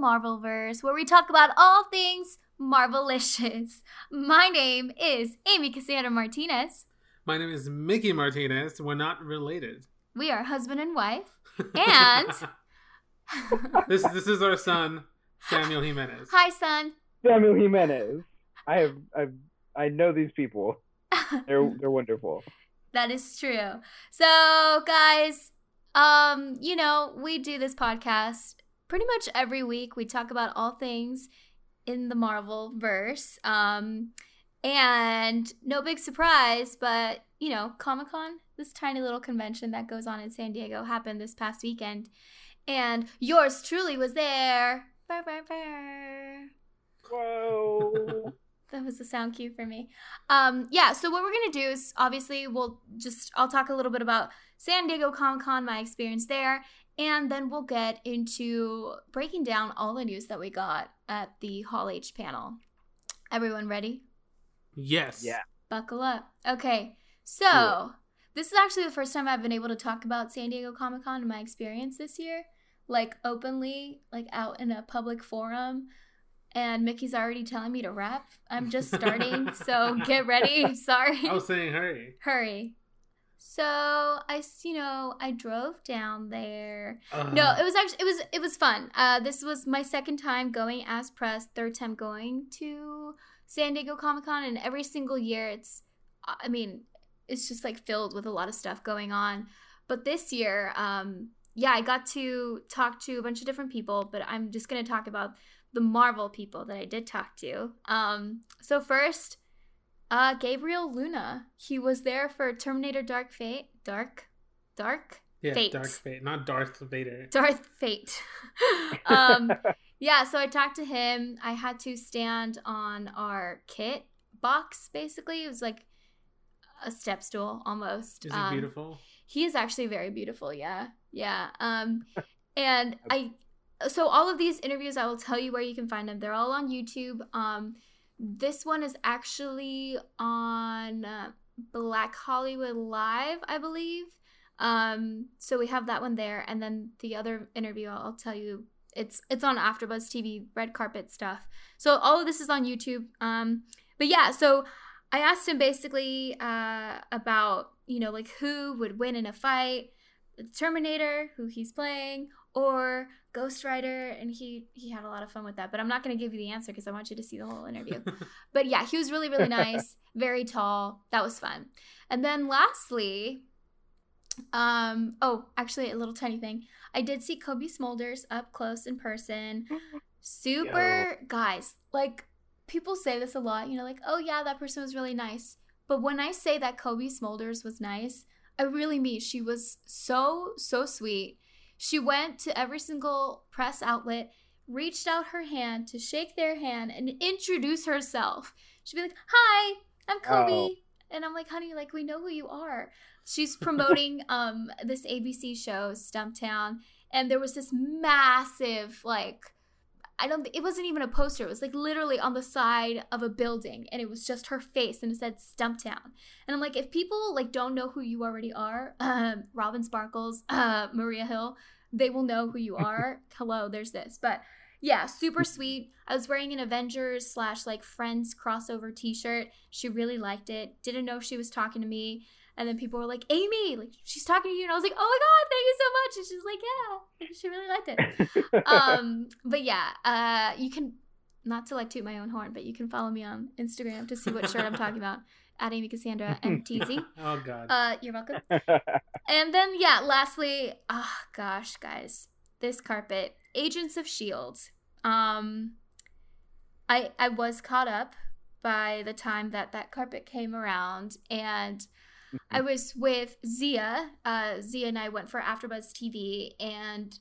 Marvelverse, where we talk about all things Marvelicious. My name is Amy Cassandra Martinez. My name is Mickey Martinez. We're not related. We are husband and wife. And this this is our son, Samuel Jimenez. Hi, son. Samuel Jimenez. I have I've I know these people. They're they're wonderful. That is true. So, guys, um, you know, we do this podcast pretty much every week. We talk about all things in the Marvel verse. Um, and no big surprise, but you know, Comic Con, this tiny little convention that goes on in San Diego, happened this past weekend, and yours truly was there. Burr, burr, burr. Whoa. that was a sound cue for me. Um, yeah, so what we're gonna do is obviously we'll just I'll talk a little bit about San Diego Comic Con, my experience there, and then we'll get into breaking down all the news that we got at the Hall H panel. Everyone ready? Yes. Yeah. Buckle up. Okay, so Cool. this is actually the first time I've been able to talk about San Diego Comic Con and my experience this year, like openly, like out in a public forum. And Mickey's already telling me to wrap. I'm just starting, so get ready. Sorry. I was saying hurry. Hurry. So I, you know, I drove down there. Ugh. No, it was actually it was it was fun. Uh, this was my second time going as press, third time going to San Diego Comic Con, and every single year it's, I mean, it's just like filled with a lot of stuff going on. But this year, um, yeah, I got to talk to a bunch of different people, but I'm just gonna talk about the Marvel people that I did talk to. Um, so first, uh, Gabriel Luna. He was there for Terminator Dark Fate. Dark? Dark? yeah, Fate. Dark Fate, not Darth Vader. Darth Fate. um, yeah, so I talked to him. I had to stand on our kit box, basically. It was like a step stool almost. Is he Um, beautiful? he is actually very beautiful. Yeah. Yeah. Um, and I, so all of these interviews, I will tell you where you can find them. They're all on YouTube. Um, this one is actually on uh, Black Hollywood Live, I believe. Um, so we have that one there, and then the other interview, I'll tell you, it's it's on AfterBuzz TV, red carpet stuff. So all of this is on YouTube. Um, but yeah, so I asked him basically uh, about you know like who would win in a fight, Terminator, who he's playing, or Ghost Rider, and he he had a lot of fun with that. But I'm not going to give you the answer because I want you to see the whole interview. but yeah, he was really really nice, very tall. That was fun. And then lastly, um, oh, actually a little tiny thing. I did see Cobie Smulders up close in person. Super guys, like people say this a lot, you know, like, oh yeah, that person was really nice. But when I say that Cobie Smulders was nice, I really mean she was so, so sweet. She went to every single press outlet, reached out her hand to shake their hand and introduce herself. She'd be like, Hi, I'm Cobie. Oh. And I'm like, honey, like we know who you are. She's promoting um this ABC show, Stumptown, and there was this massive, like I don't it wasn't even a poster, it was like literally on the side of a building, and it was just her face and it said Stumptown. And I'm like, if people like don't know who you already are, um, Robin Sparkles, uh, Maria Hill, they will know who you are. Hello, there's this. But yeah, super sweet. I was wearing an Avengers slash like Friends crossover T-shirt. She really liked it. Didn't know she was talking to me. And then people were like, Amy, like she's talking to you. And I was like, oh my God, thank you so much. And she's like, yeah, she really liked it. um, but yeah, uh, you can not to like toot my own horn, but you can follow me on Instagram to see what shirt I'm talking about at Amy Cassandra MTZ. oh God. Uh, you're welcome. And then yeah, lastly, oh gosh, guys, this carpet, Agents of Shield. Um, I I was caught up by the time that that carpet came around, and I was with Zia. Uh, Zia and I went for AfterBuzz TV, and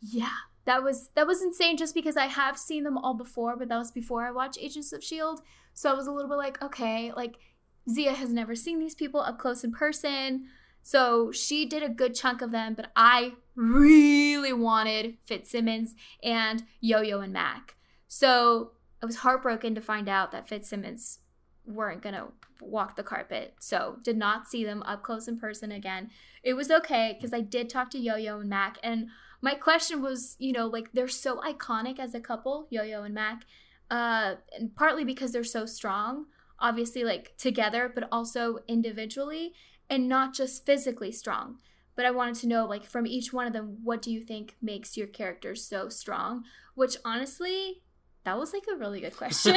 yeah, that was that was insane. Just because I have seen them all before, but that was before I watched Agents of Shield, so I was a little bit like, okay, like Zia has never seen these people up close in person. So she did a good chunk of them, but I really wanted Fitzsimmons and Yo Yo and Mac. So I was heartbroken to find out that Fitzsimmons weren't gonna walk the carpet. So did not see them up close in person again. It was okay because I did talk to Yo Yo and Mac, and my question was, you know, like they're so iconic as a couple, Yo Yo and Mac, uh, and partly because they're so strong, obviously, like together, but also individually, and not just physically strong. But I wanted to know, like, from each one of them, what do you think makes your characters so strong? Which honestly, that was like a really good question.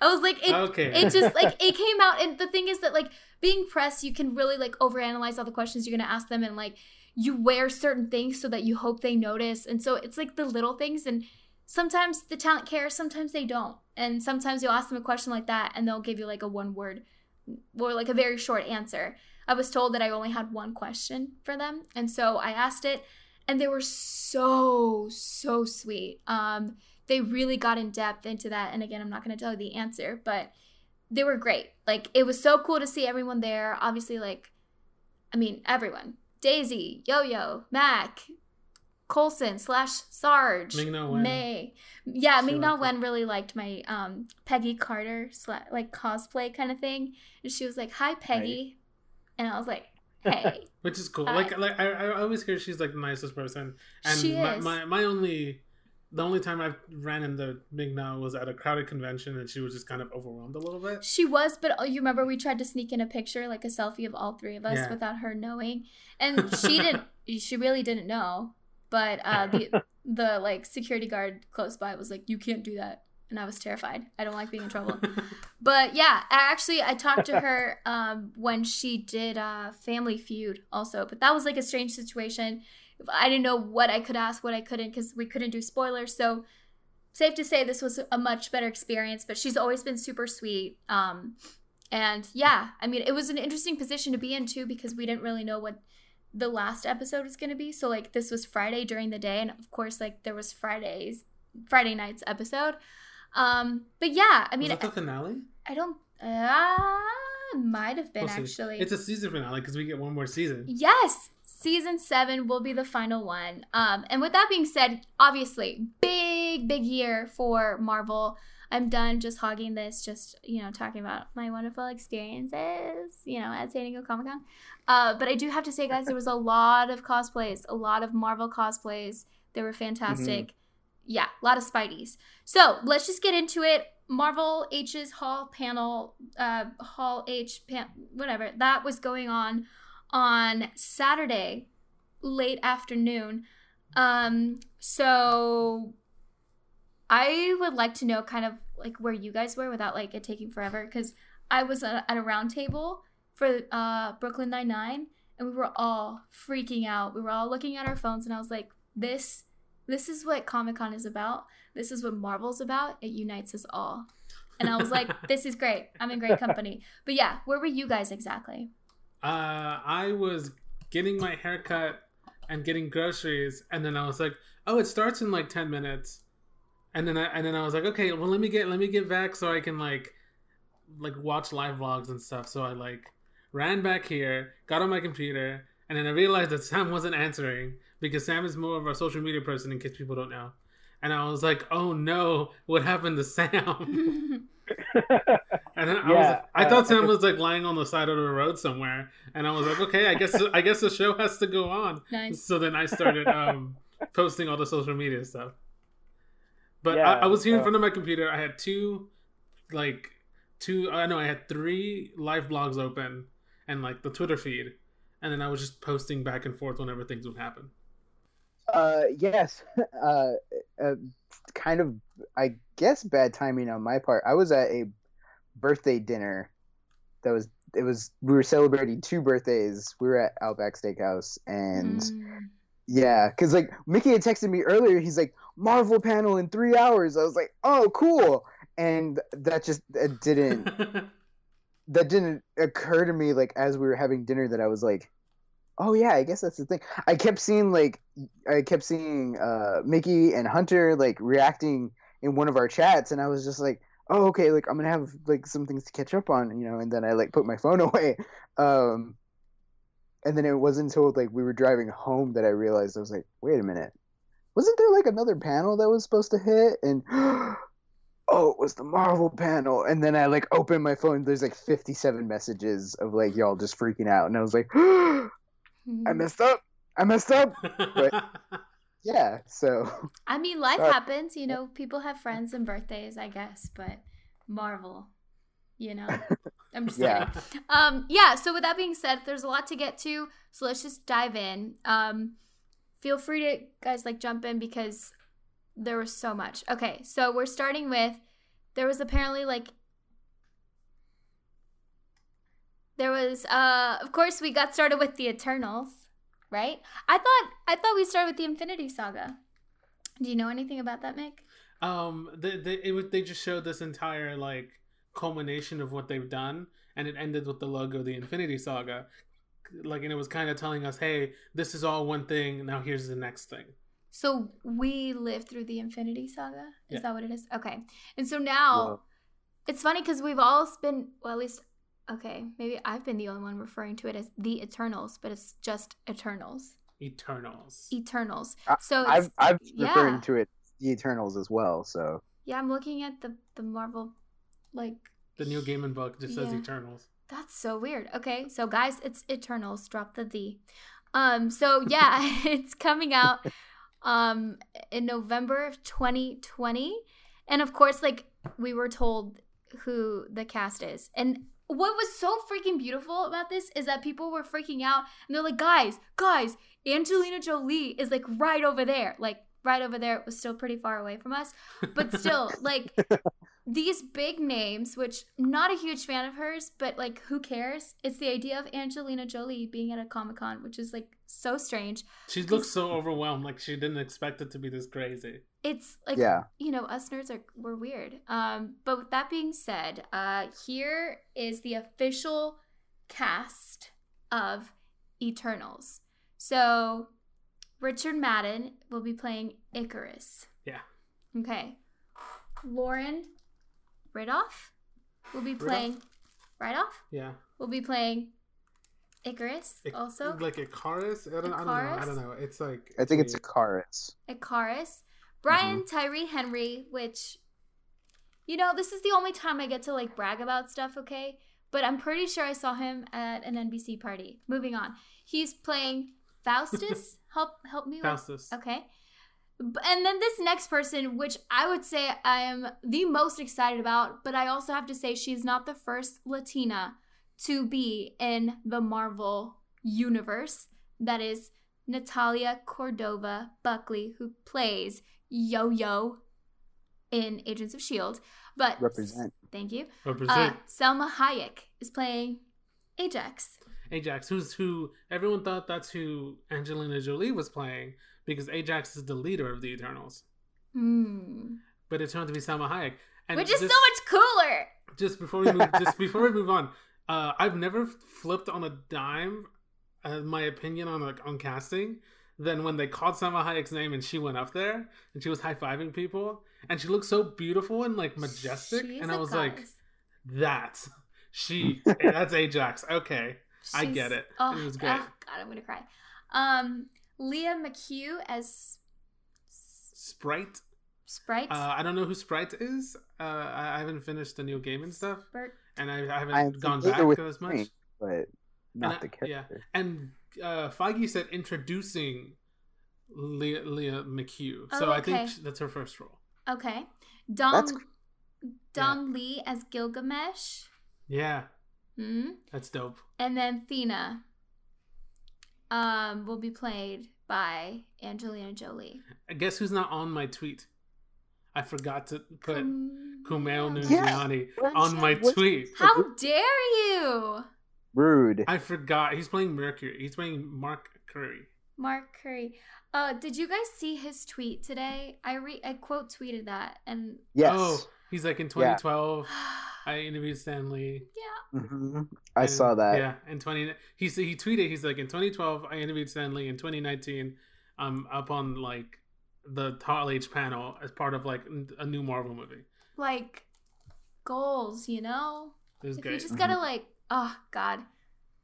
I was like, it, Okay. it just like it came out, and the thing is that like being pressed, you can really like overanalyze all the questions you're gonna ask them, and like you wear certain things so that you hope they notice, and so it's like the little things, and sometimes the talent cares, sometimes they don't, and sometimes you'll ask them a question like that, and they'll give you like a one word or like a very short answer. I was told that I only had one question for them, and so I asked it, and they were so so sweet. Um, they really got in depth into that, and again, I'm not going to tell you the answer, but they were great. Like it was so cool to see everyone there. Obviously, like I mean, everyone: Daisy, Yo Yo, Mac, Coulson slash Sarge, May. Yeah, She Ming Na. Wen really liked my um Peggy Carter sla- like cosplay kind of thing, and she was like, "Hi, Peggy," and I was like, "Hey." Which is cool. I- like, like I, I always hear she's like the nicest person. And She my, is. my my only the only time I ran into Ming Na was at a crowded convention, and she was just kind of overwhelmed a little bit. She was, but oh, you remember we tried to sneak in a picture, like a selfie of all three of us Yeah. without her knowing, and she didn't. she really didn't know. But uh, the the like security guard close by was like, "You can't do that," and I was terrified. I don't like being in trouble. But yeah, I actually I talked to her um, when she did uh, Family Feud also, but that was like a strange situation. I didn't know what I could ask, what I couldn't, because we couldn't do spoilers. So safe to say this was a much better experience. But she's always been super sweet. Um, and yeah, I mean, it was an interesting position to be in too because we didn't really know what the last episode was going to be. So like this was Friday during the day, and of course like there was Fridays, Friday night's episode. Um, but yeah, I mean, was that the finale? I don't. Uh, might have been We'll actually. It's a season finale because we get one more season. yes, season seven will be the final one. Um, and with that being said, obviously, big big year for Marvel. I'm done just hogging this, just you know, talking about my wonderful experiences, you know, at San Diego Comic Con. Uh, but I do have to say, guys, there was a lot of cosplays, a lot of Marvel cosplays. They were fantastic. Yeah, a lot of Spideys. So let's just get into it. Marvel H's Hall panel, uh, Hall H, pan- whatever, that was going on on Saturday, late afternoon. Um, so I would like to know kind of like where you guys were without like it taking forever because I was at a round table for uh, Brooklyn Nine Nine and we were all freaking out. We were all looking at our phones and I was like, this this is what Comic Con is about. This is what Marvel's about. It unites us all. And I was like, this is great. I'm in great company. But yeah, where were you guys exactly? Uh, I was getting my haircut and getting groceries, and then I was like, "Oh, it starts in like ten minutes," and then I and then I was like, "Okay, well let me get let me get back so I can like like watch live vlogs and stuff." So I like ran back here, got on my computer, and then I realized that Sam wasn't answering because Sam is more of a social media person in case people don't know. And I was like, "Oh no, what happened to Sam?" And then I was, Yeah, like, I uh, thought I Sam was like lying on the side of the road somewhere, and I was like, okay, I guess I guess the show has to go on. nice. So then I started um, posting all the social media stuff. But Yeah, I, I was here in uh, front of my computer. I had two, like, two. I know I had three live blogs open and like the Twitter feed, and then I was just posting back and forth whenever things would happen. Uh, yes. Uh, uh, kind of, I guess, bad timing on my part. I was at a birthday dinner. That was it was we were celebrating two birthdays. We were at Outback Steakhouse, and Mm. yeah, because like Mickey had texted me earlier. He's like Marvel panel in three hours. I was like, oh, cool. And that just it didn't that didn't occur to me like as we were having dinner that I was like, oh yeah, I guess that's the thing. I kept seeing like I kept seeing uh Mickey and Hunter like reacting in one of our chats and I was just like, oh okay, like I'm gonna have like some things to catch up on, you know, and then I like put my phone away. Um and then it wasn't until like we were driving home that I realized I was like, wait a minute. Wasn't there like another panel that was supposed to hit? And oh, it was the Marvel panel. And then I like opened my phone. There's like 57 messages of like y'all just freaking out. And I was like, I messed up. I messed up. But Yeah, so I mean, life Sorry. happens. You know, people have friends and birthdays, I guess, but Marvel, you know. I'm just Yeah. kidding. Um, yeah. So with that being said, there's a lot to get to. So let's just dive in. Um, feel free to guys like jump in because there was so much. Okay, so we're starting with there was apparently like there was uh of course we got started with the Eternals, right? I thought I thought we started with the Infinity Saga. Do you know anything about that, Mick? Um, they they it, was- they just showed this entire like culmination of what they've done, and it ended with the logo of the Infinity Saga. Like, and it was kind of telling us, "Hey, this is all one thing. Now here's the next thing." So we lived through the Infinity Saga. Is Yeah. that what it is? Okay. And so now Whoa. it's funny because we've all been well, at least okay, maybe I've been the only one referring to it as the Eternals, but it's just Eternals, Eternals. Eternals. So it's, I've I've yeah. referring to it the Eternals as well. So yeah, I'm looking at the the Marvel, like the new Game and book just says Eternals. That's so weird. Okay, so guys, it's Eternals. Drop the the. Um. So yeah, it's coming out um in November of 2020, and of course, like we were told who the cast is, and what was so freaking beautiful about this is that people were freaking out, and they're like, guys, guys, Angelina Jolie is like right over there, like right over there. It was still pretty far away from us, but still, like these big names, which not a huge fan of hers, but like who cares? It's the idea of Angelina Jolie being at a Comic Con, which is like so strange. She looks so overwhelmed, like she didn't expect it to be this crazy. It's like yeah, you know, us nerds are we're weird. Um, but with that being said, uh, here is the official cast of Eternals. So Richard Madden will be playing Ikaris. Yeah. Okay. Lauren Ridloff will be Riddoff? playing Ridoff Yeah. will be playing Icarus Ic- also. like Icarus. I don't, I don't know. I don't know. It's like I think it's. Icarus. Icarus, Brian mm-hmm. Tyree Henry, which, you know, this is the only time I get to like brag about stuff, okay? But I'm pretty sure I saw him at an NBC party. Moving on, he's playing Phastos. help, help me. with- Phastos. Okay. And then this next person, which I would say I am the most excited about, but I also have to say she's not the first Latina to be in the Marvel universe. That is Natalia Cordova Buckley, who plays Yo Yo in Agents of S.H.I.E.L.D. But Represent. thank you. Represent Uh, Salma Hayek is playing Ajax. Ajax, who's who? Everyone thought that's who Angelina Jolie was playing because Ajax is the leader of the Eternals, Hmm. but it turned out to be Salma Hayek. And Which is just, so much cooler. Just before we move, just before we move on, uh, I've never flipped on a dime uh, my opinion on like on casting than when they called Salma Hayek's name and she went up there and she was high fiving people and she looked so beautiful and like majestic She's and I was like, goddess. that's she. that's Ajax. Okay. I get it. Oh, It was great. oh, God, I'm gonna cry. Um, Lia McHugh as Sprite. Sprite. Uh, I don't know who Sprite is. Uh, I, I haven't finished the new game and stuff, Bert. And I, I haven't I'm gone familiar back with as much. name, but not I- the yeah. character. And uh, Feige said introducing Lia, Lia McHugh, so Oh, I think okay. that's her first role. Okay. Dong. That's- Don Lee as Gilgamesh. Yeah, Hmm. that's dope. And then Thena. Um, will be played by Angelina Jolie. I guess who's not on my tweet? I forgot to put Kum- Kumail Yeah. Nanjiani What? on my tweet. How dare you, Rude. I forgot. He's playing Mercury. He's playing Mark Curry. Mark Curry? Uh, did you guys see his tweet today? I re I quote tweeted that, and yes. Oh, he's like in 2012. I interviewed Stan Lee. yeah, hmm I saw that. Yeah, in 20 he s- he tweeted he's like in 2012 I interviewed Stan Lee in 2019 I'm up on like the Hall H panel as part of like a new Marvel movie. like goals, you know. It was Like, you just gotta like, oh god,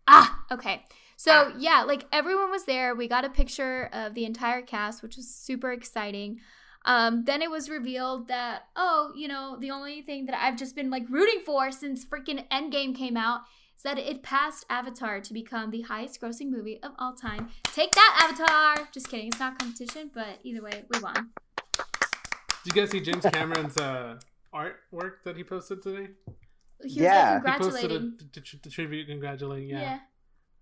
ah, okay. So yeah, like everyone was there. We got a picture of the entire cast, which was super exciting. Um, then it was revealed that oh, you know, the only thing that I've just been like rooting for since freaking Endgame came out is said it passed Avatar to become the highest grossing movie of all time. Take that, Avatar! Just kidding, it's not competition, but either way, we won. Did you guys see James Cameron's uh, artwork that he posted today? He Yeah. was like He posted congratulating. a t- t- t- tribute congratulating. Yeah. yeah.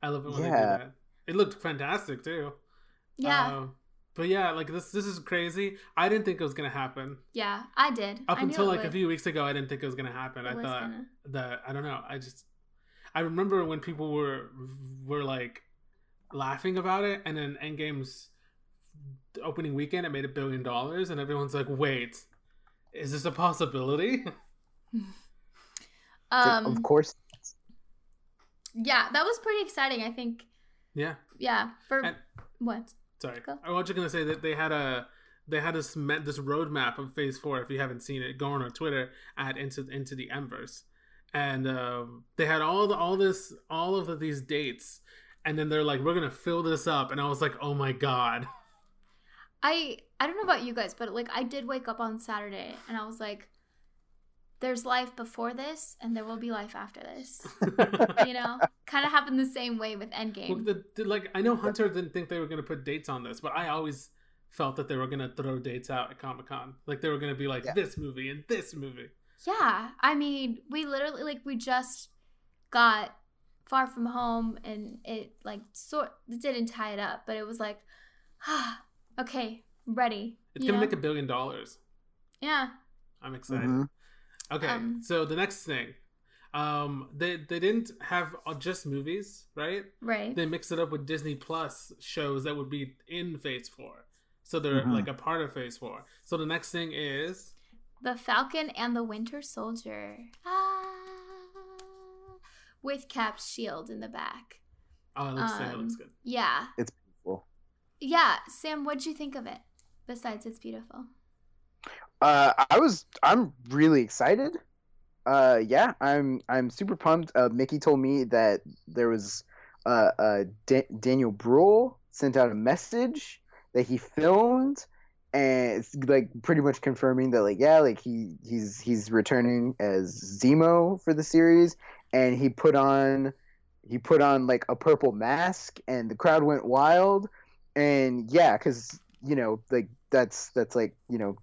I love it when they do that. It looked fantastic too. Yeah. Um, but yeah, like this this is crazy. I didn't think it was gonna happen. yeah, I did. Up I until it like a few weeks ago, I didn't think it was gonna happen. It I was thought gonna. that I don't know. I just I remember when people were were like laughing about it, and then Endgame's opening weekend, it made a billion dollars, and everyone's like, "Wait, is this a possibility?" Um, of course. yeah, that was pretty exciting. I think. yeah. Yeah. For And- what? Sorry, Go. I was just gonna say that they had a they had this me- this roadmap of Phase Four. If you haven't seen it, go on our Twitter at into into the Embers, and um, they had all the all this all of these dates, and then they're like, "We're gonna fill this up," and I was like, "Oh my god!" I I don't know about you guys, but like I did wake up on Saturday and I was like, "There's life before this, and there will be life after this." you know, kind of happened the same way with Well, Endgame. the, the- like I know Hunter didn't think they were gonna put dates on this, but I always felt that they were gonna throw dates out at Comic Con. Like they were gonna be like Yeah. this movie and this movie. Yeah, I mean, we literally like we just got Far From Home, and it like sort it didn't tie it up, but it was like, ah, okay, ready. It's you gonna know? make a billion dollars. yeah. I'm excited. Mhm. Okay, Um, so the next thing, um, they they didn't have uh, just movies, right? Right. They mixed it up with Disney Plus shows that would be in Phase Four, so they're Mhm. like a part of Phase Four. So the next thing is The Falcon and the Winter Soldier. Ah, with Cap's shield in the back. oh, it looks, yeah, it Um, looks good. Yeah. It's beautiful. Yeah. Sam, what'd you think of it? Besides, it's beautiful. Uh, I was I'm really excited. Uh, yeah, I'm I'm super pumped. Uh, Mickey told me that there was uh, uh Da- Daniel Bruhl sent out a message that he filmed, and it's like pretty much confirming that like yeah, like he he's he's returning as Zemo for the series, and he put on he put on like a purple mask, and the crowd went wild, and yeah, because you know like that's that's like you know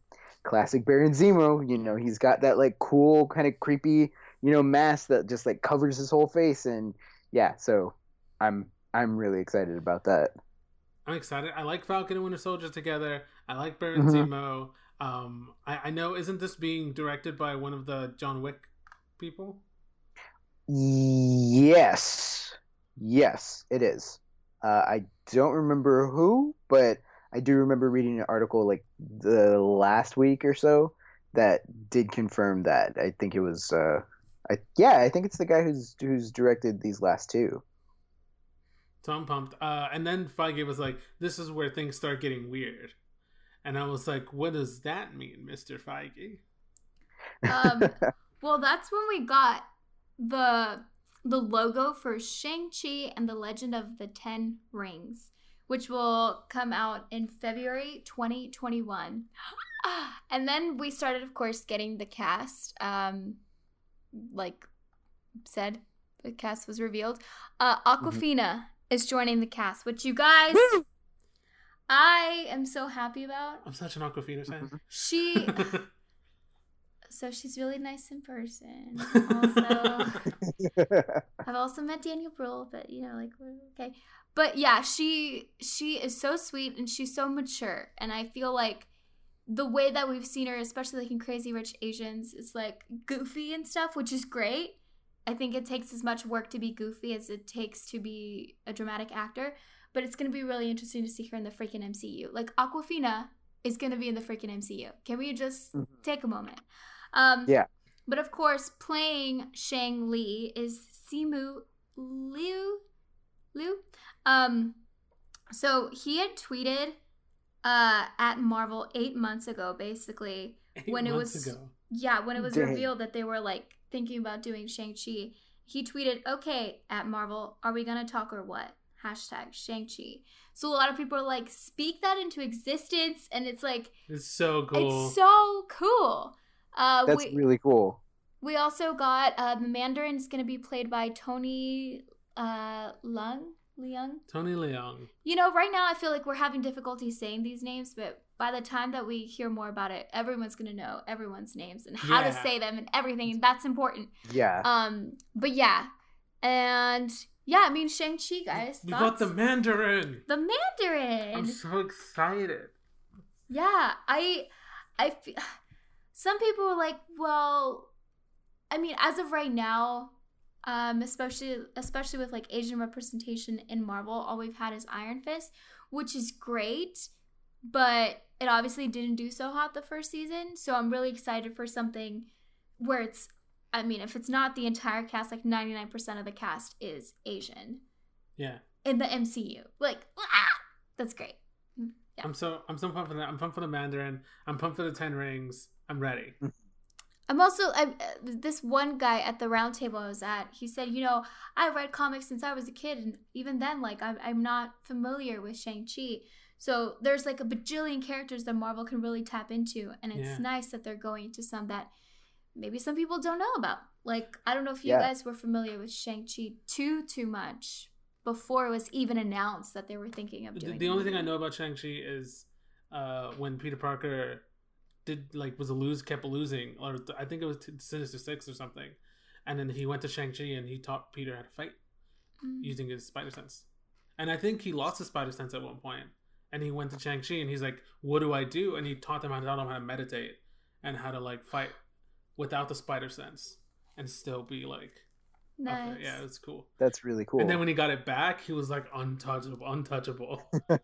classic Baron Zemo. You know, he's got that like cool, kind of creepy, you know, mask that just like covers his whole face, and yeah, so I'm I'm really excited about that. I'm excited. I like Falcon and Winter Soldier together. I like Baron Mhm. Zemo. Um, I, I know isn't this being directed by one of the John Wick people? Yes, yes, it is. Uh, I don't remember who, but I do remember reading an article like the last week or so that did confirm that. I think it was, uh, I yeah, I think it's the guy who's who's directed these last two. So I'm pumped. Uh, and then Feige was like, "This is where things start getting weird," and I was like, "What does that mean, Mister Feige?" Um, well, that's when we got the the logo for Shang-Chi and the Legend of the Ten Rings, which will come out in February 2021. and then we started, of course, getting the cast. Um, like said, the cast was revealed. Uh, Awkwafina is joining the cast, which you guys, Woo! I am so happy about. I'm such an Awkwafina fan. Mm-hmm. She so she's really nice in person. Also, I've also met Daniel Bruhl, but you know, like okay. But yeah, she she is so sweet and she's so mature, and I feel like the way that we've seen her, especially like in Crazy Rich Asians, is like goofy and stuff, which is great. I think it takes as much work to be goofy as it takes to be a dramatic actor. But it's gonna be really interesting to see her in the freaking MCU. Like Awkwafina is gonna be in the freaking MCU. Can we just Mhm. take a moment? Um, Yeah. But of course, playing Shang Chi is Simu Liu. Liu. Um, so he had tweeted uh, at Marvel eight months ago, basically. Eight When it was- ago. Yeah, when it was Dang. revealed that they were like thinking about doing Shang Chi, he tweeted, "Okay, at Marvel, are we gonna talk or what?" Hashtag Shang Chi. So a lot of people are like, "Speak that into existence," and it's like It's so cool. it's so cool. Uh, That's we, really cool. We also got uh, the Mandarin is going to be played by Tony uh, Lung. Leung. Tony Leung. You know, right now I feel like we're having difficulty saying these names, but by the time that we hear more about it, everyone's gonna know everyone's names and how to say them and everything, and that's important. Yeah. Um, but yeah, and yeah, I mean Shang Chi, guys. We got the? Mandarin. the Mandarin. I'm so excited. Yeah, I, I, fe- some people were like, well, I mean, as of right now, um, especially especially with like Asian representation in Marvel, all we've had is Iron Fist, which is great, but it obviously didn't do so hot the first season. So I'm really excited for something where it's, I mean, if it's not the entire cast, like 99% of the cast is Asian Yeah. in the MCU. Like, ah, that's great. Yeah. I'm so I'm so pumped for that. I'm pumped for the Mandarin. I'm pumped for the Ten Rings. I'm ready. I'm also I, uh, this one guy at the round table I was at. He said, you know, I read comics since I was a kid, and even then, like I'm I'm not familiar with Shang Chi. So there's like a bajillion characters that Marvel can really tap into, and it's Yeah. nice that they're going to some that maybe some people don't know about. Like I don't know if you Yeah. guys were familiar with Shang Chi too too much before it was even announced that they were thinking of The, doing. the a only thing I know about Shang Chi is uh, when Peter Parker did like was a lose kept losing, or th- I think it was t- Sinister Six or something, and then he went to Shang Chi and he taught Peter how to fight Mm. using his spider sense, and I think he lost his spider sense at one point, and he went to Shang Chi and he's like, "What do I do?" And he taught them how to, taught them how to meditate and how to like fight without the spider sense and still be like, up there. nice. yeah, it's cool. That's really cool. And then when he got it back, he was like untouchable, untouchable.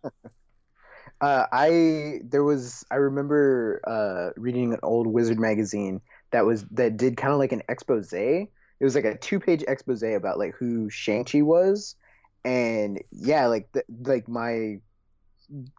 Uh, I there was I remember uh, reading an old Wizard magazine that was that did kind of like an expose. It was like a two page expose about like who Shang Chi was, and yeah, like th- like my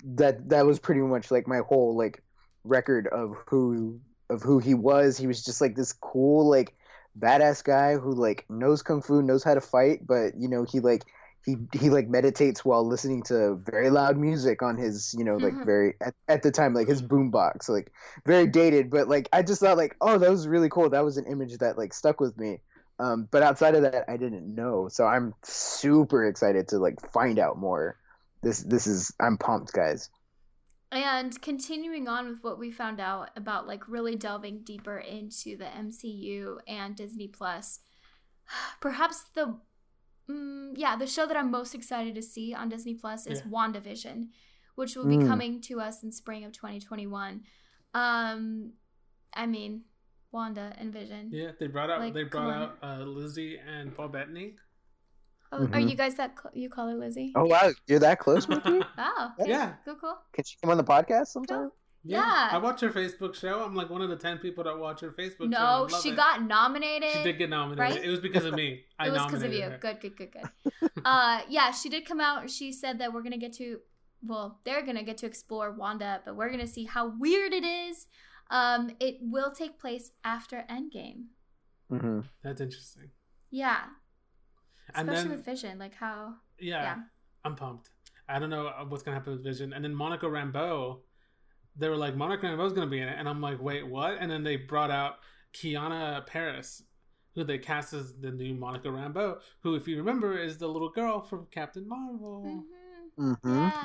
that that was pretty much like my whole like record of who of who he was. He was just like this cool like badass guy who like knows kung fu, knows how to fight, but you know he like he he like meditates while listening to very loud music on his you know like Mhm. very at, at the time like his boombox like very dated. But like i just thought like oh that was really cool. That was an image that like stuck with me. Um but outside of that i didn't know. So i'm super excited to like find out more. This this is i'm pumped guys And continuing on with what we found out about like really delving deeper into the MCU and Disney Plus, perhaps the mm, yeah, the show that I'm most excited to see on Disney Plus is Yeah. WandaVision, which will be Mm. coming to us in spring of 2021. Um I mean, Wanda and Vision. Yeah, they brought out Like, they brought out uh, Lizzie and Paul Bettany. Oh, are Mhm. you guys that cl- you call her Lizzie? oh wow you're that close Mickey? Oh, okay. Yeah. Cool, cool. can she come on the podcast sometime Yeah. I watch her Facebook show. I'm like one of the ten people that watch her Facebook show. No, she it. got nominated. She did get nominated. right? It was because of me. I it was because of you. her. Good, good, good, good. uh, yeah, she did come out. She said that we're gonna get to, well, they're gonna get to explore Wanda, but we're gonna see how weird it is. Um, it will take place after Endgame. Mm-hmm. That's interesting. Yeah, And especially then with Vision, like how. yeah, yeah. I'm pumped. I don't know what's gonna happen with Vision. And then Monica Rambeau, they were like Monica Rambeau's gonna be in it, and I'm like, wait, what? And then they brought out Teyonah Parris, who they cast as the new Monica Rambeau, who, if you remember, is the little girl from Captain Marvel. hmm hmm Yeah.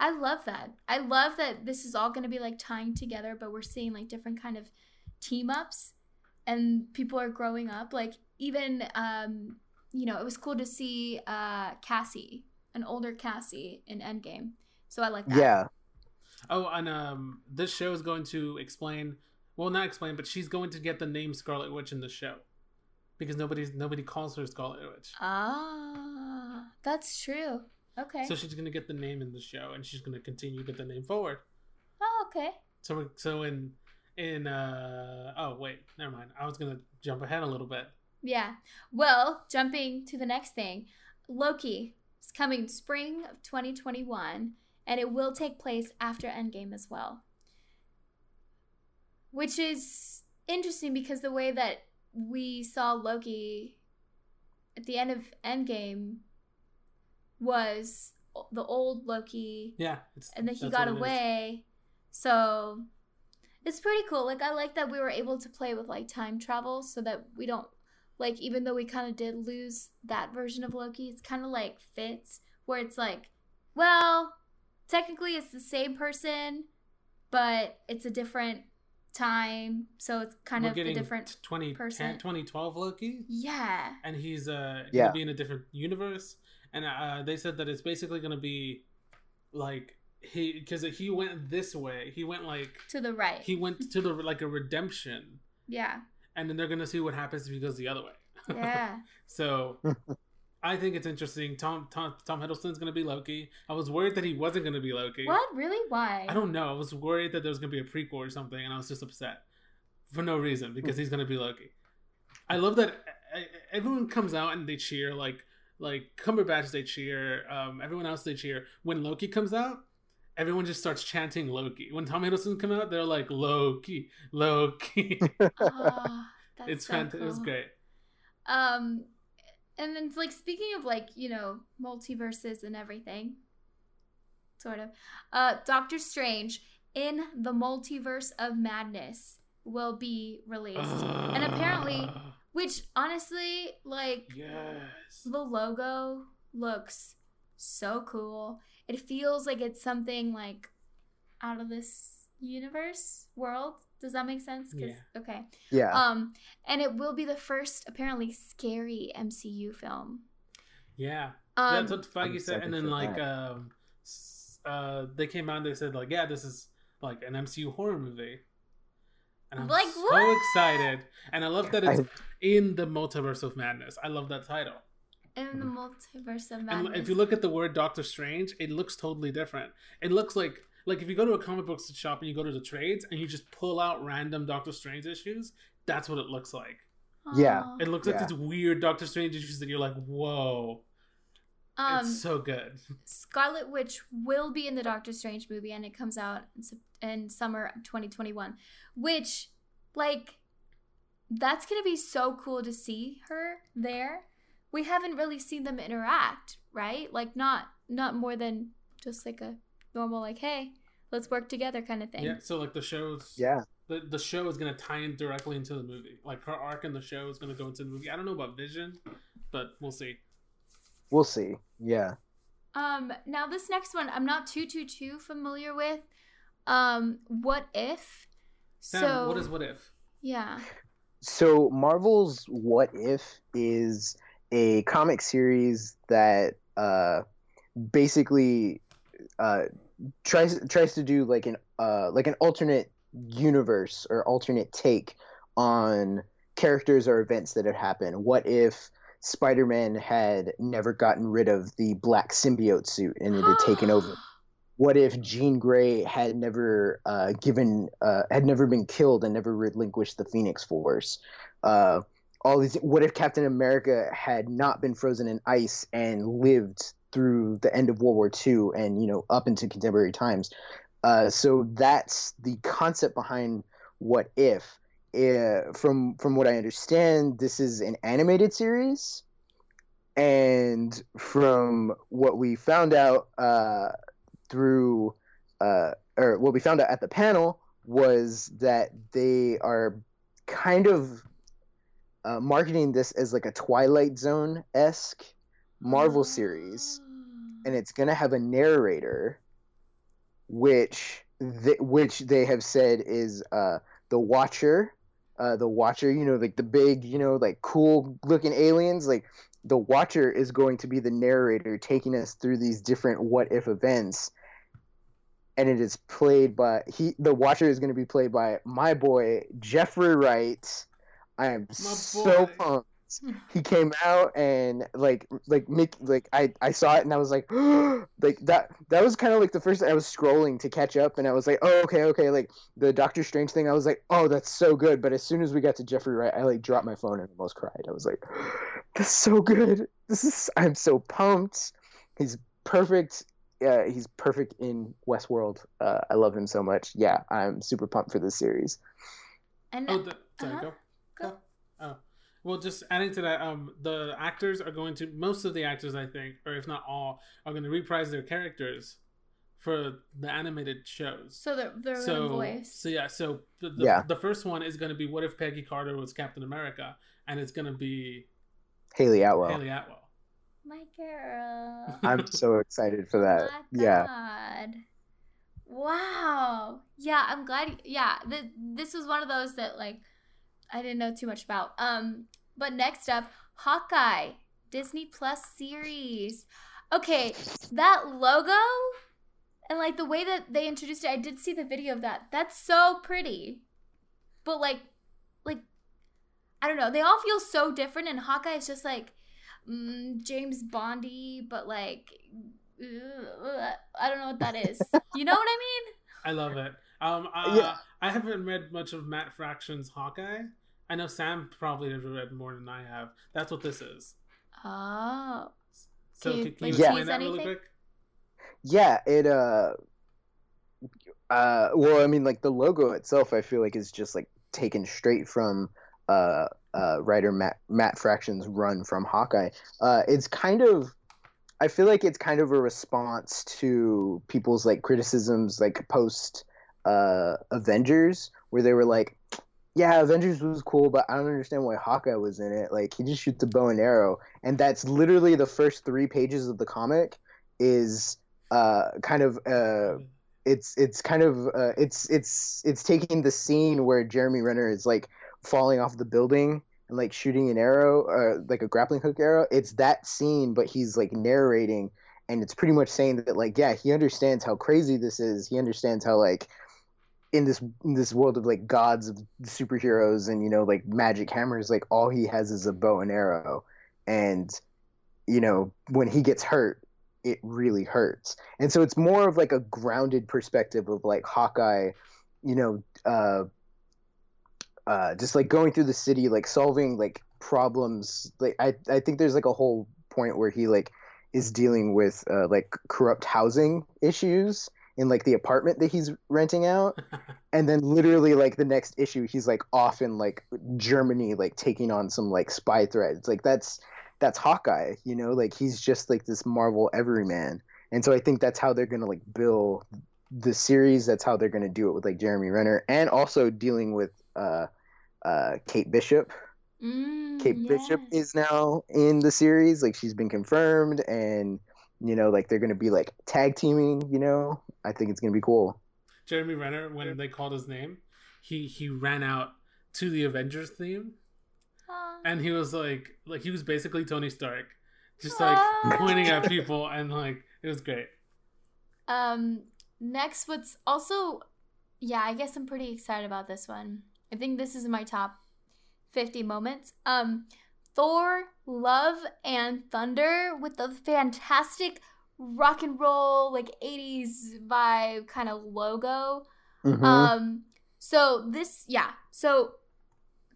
I love that. I love that this is all going to be like tying together, but we're seeing like different kind of team ups and people are growing up. Like even um you know, it was cool to see uh Cassie, an older Cassie in Endgame. So I like that. yeah Oh, and um, this show is going to explain. Well, not explain, but she's going to get the name Scarlet Witch in the show because nobody's nobody calls her Scarlet Witch. Ah, that's true. Okay. So she's going to get the name in the show, and she's going to continue to get the name forward. oh, okay. So, so in in uh oh wait, never mind. I was going to jump ahead a little bit. Yeah. Well, jumping to the next thing, Loki is coming spring of 2021, and it will take place after Endgame as well. Which is interesting because the way that we saw Loki at the end of Endgame was the old Loki, Yeah, it's, and then he got what it is. away. So It's pretty cool. Like I like that we were able to play with like time travel so that we don't like even though we kind of did lose that version of Loki, it's kind of like fits where it's like, well, technically it's the same person, but it's a different time, so it's kind We're of a different 20, person. 2012 Loki. Yeah. and he's uh gonna Yeah. be in a different universe and uh they said that it's basically gonna be like he because he went this way he went like To the right. he went to the like a redemption yeah. And then they're gonna see what happens if he goes the other way. Yeah. so i think it's interesting. Tom tom tom hiddleston's gonna be loki. I was worried that he wasn't gonna be loki. What? Really? Why? i don't know. I was worried that there was gonna be a prequel or something and i was just upset. For no reason because he's gonna be loki. I love that everyone comes out and they cheer like like cumberbatch they cheer um everyone else they cheer. When loki comes out everyone just starts chanting loki. When tom hiddleston come out they're like loki loki. Oh, that's it's so fant- it was great. Um, and then like speaking of like you know multiverses and everything, sort of. Uh, Doctor Strange in the Multiverse of Madness will be released, and apparently, which honestly, like yes. the logo looks so cool. It feels like it's something like out of this universe world. Does that make sense? 'Cause- Yeah. Okay. Yeah. Um, and it will be the first apparently scary MCU film. yeah Um, That's what Feige said, and then like that. um, uh, they came out and they said like, yeah, this is like an MCU horror movie, and I'm Like, so what? excited, and I love that it's I- in the multiverse of madness. I love that title. In the multiverse of And if you look at the word Doctor Strange, it looks totally different. It looks like like if you go to a comic book shop and you go to the trades and you just pull out random Doctor Strange issues, that's what it looks like. Yeah. It looks Yeah. like these weird Doctor Strange issues that you're like, whoa, um, it's so good. Scarlet Witch will be in the Doctor Strange movie, and it comes out in, in summer of 2021. Which, like, that's gonna be so cool to see her there. We haven't really seen them interact, right? Like, not not more than just like a normal, like, hey, let's work together kind of thing. Yeah, so like the shows, yeah. the, the show is going to tie in directly into the movie. Like her arc in the show is going to go into the movie. I don't know about Vision, but we'll see. We'll see. Yeah. Um, now this next one I'm not too too too familiar with. Um, what if? Sam, so what is what if? yeah. So Marvel's What If is a comic series that uh, basically uh, tries tries to do like an uh, like an alternate universe or alternate take on characters or events that had happened. What if Spider-Man had never gotten rid of the black symbiote suit and it had taken over? what if Jean Grey had never uh, given uh, had never been killed and never relinquished the Phoenix Force? All these. What if Captain America had not been frozen in ice and lived through the end of World War II and you know up into contemporary times? Uh, so that's the concept behind what if. Uh, from from what I understand, this is an animated series, and from what we found out. Uh, through uh, or what we found out at the panel was that they are kind of uh, marketing this as like a Twilight Zone esque Marvel series, and it's gonna have a narrator, which th- which they have said is uh, the Watcher. Uh, the Watcher, you know, like the big, you know, like cool looking aliens. Like the Watcher is going to be the narrator, taking us through these different what if events and it is played by he the watcher is going to be played by my boy jeffrey wright i am so pumped. He came out and like like Mick like I I saw it and I was like like that that was kind of like the first I was scrolling to catch up and I was like oh okay okay like the Doctor Strange thing I was like oh that's so good. But as soon as we got to Jeffrey Wright I like dropped my phone and almost cried. I was like that's so good. This is I'm so pumped. He's perfect. Uh, he's perfect in Westworld. Uh, I love him so much. Yeah I'm super pumped for this series. And Oh, the, sorry, Uh-huh. go. Go. Well, just adding to that, um, the actors are going to most of the actors, I think, or if not all, are going to reprise their characters for the animated shows. So they're they're so voice. so yeah so the, the, Yeah. the first one is going to be what if Peggy Carter was Captain America and it's going to be Hayley Atwell. Hayley Atwell. My girl. I'm so excited for that. My Yeah. God. Wow. Yeah, I'm glad. Yeah, th- this was one of those that like I didn't know too much about. Um, but next up, Hawkeye Disney Plus series. Okay, that logo and like the way that they introduced it, I did see the video of that. That's so pretty. But like, like I don't know. They all feel so different, and Hawkeye is just like mm, James Bondy, but like ugh, I don't know what that is. you know what I mean? I love it. Um, uh, Yeah. I haven't read much of Matt Fraction's Hawkeye. I know Sam probably has read more than I have. That's what this is. Oh, So Can you, can, can you like, explain tease that really anything? quick? Yeah, it uh uh well, I mean like the logo itself I feel like is just like taken straight from uh uh writer Matt Matt Fraction's run from Hawkeye. Uh it's kind of I feel like it's kind of a response to people's like criticisms like post uh Avengers where they were like yeah, Avengers was cool, but I don't understand why Hawkeye was in it. Like he just shoots a bow and arrow, and that's literally the first three pages of the comic. Is uh kind of uh it's it's kind of uh, it's it's it's taking the scene where Jeremy Renner is like falling off the building and like shooting an arrow uh, like a grappling hook arrow it's that scene but he's like narrating and it's pretty much saying that like yeah he understands how crazy this is he understands how like in this in this world of like gods of superheroes and you know like magic hammers like all he has is a bow and arrow. And you know when he gets hurt it really hurts. And so it's more of like a grounded perspective of like hawkeye you know uh uh just like going through the city like solving like problems. Like i i think there's like a whole point where he like is dealing with uh, like corrupt housing issues in like the apartment that he's renting out. And then literally like the next issue he's like off in like germany like taking on some like spy threats. Like that's that's hawkeye you know? Like he's just like this marvel everyman. And so i think that's how they're gonna like bill the series. That's how they're gonna do it with like jeremy renner and also dealing with uh uh kate bishop. Mm, kate bishop is now in the series. Like she's been confirmed and you know like they're gonna be like tag teaming you know i think it's gonna be cool Jeremy Renner, when they called his name, he he ran out to the Avengers theme, Aw. and he was like, like he was basically Tony Stark, just like Aw. pointing at people, and like it was great. Um, next, what's also, yeah, I guess I'm pretty excited about this one. I think this is my top 50 moments. Um, Thor, Love and Thunder with the fantastic rock and roll, like 80s vibe kind of logo. Mhm. Um, so this, yeah, so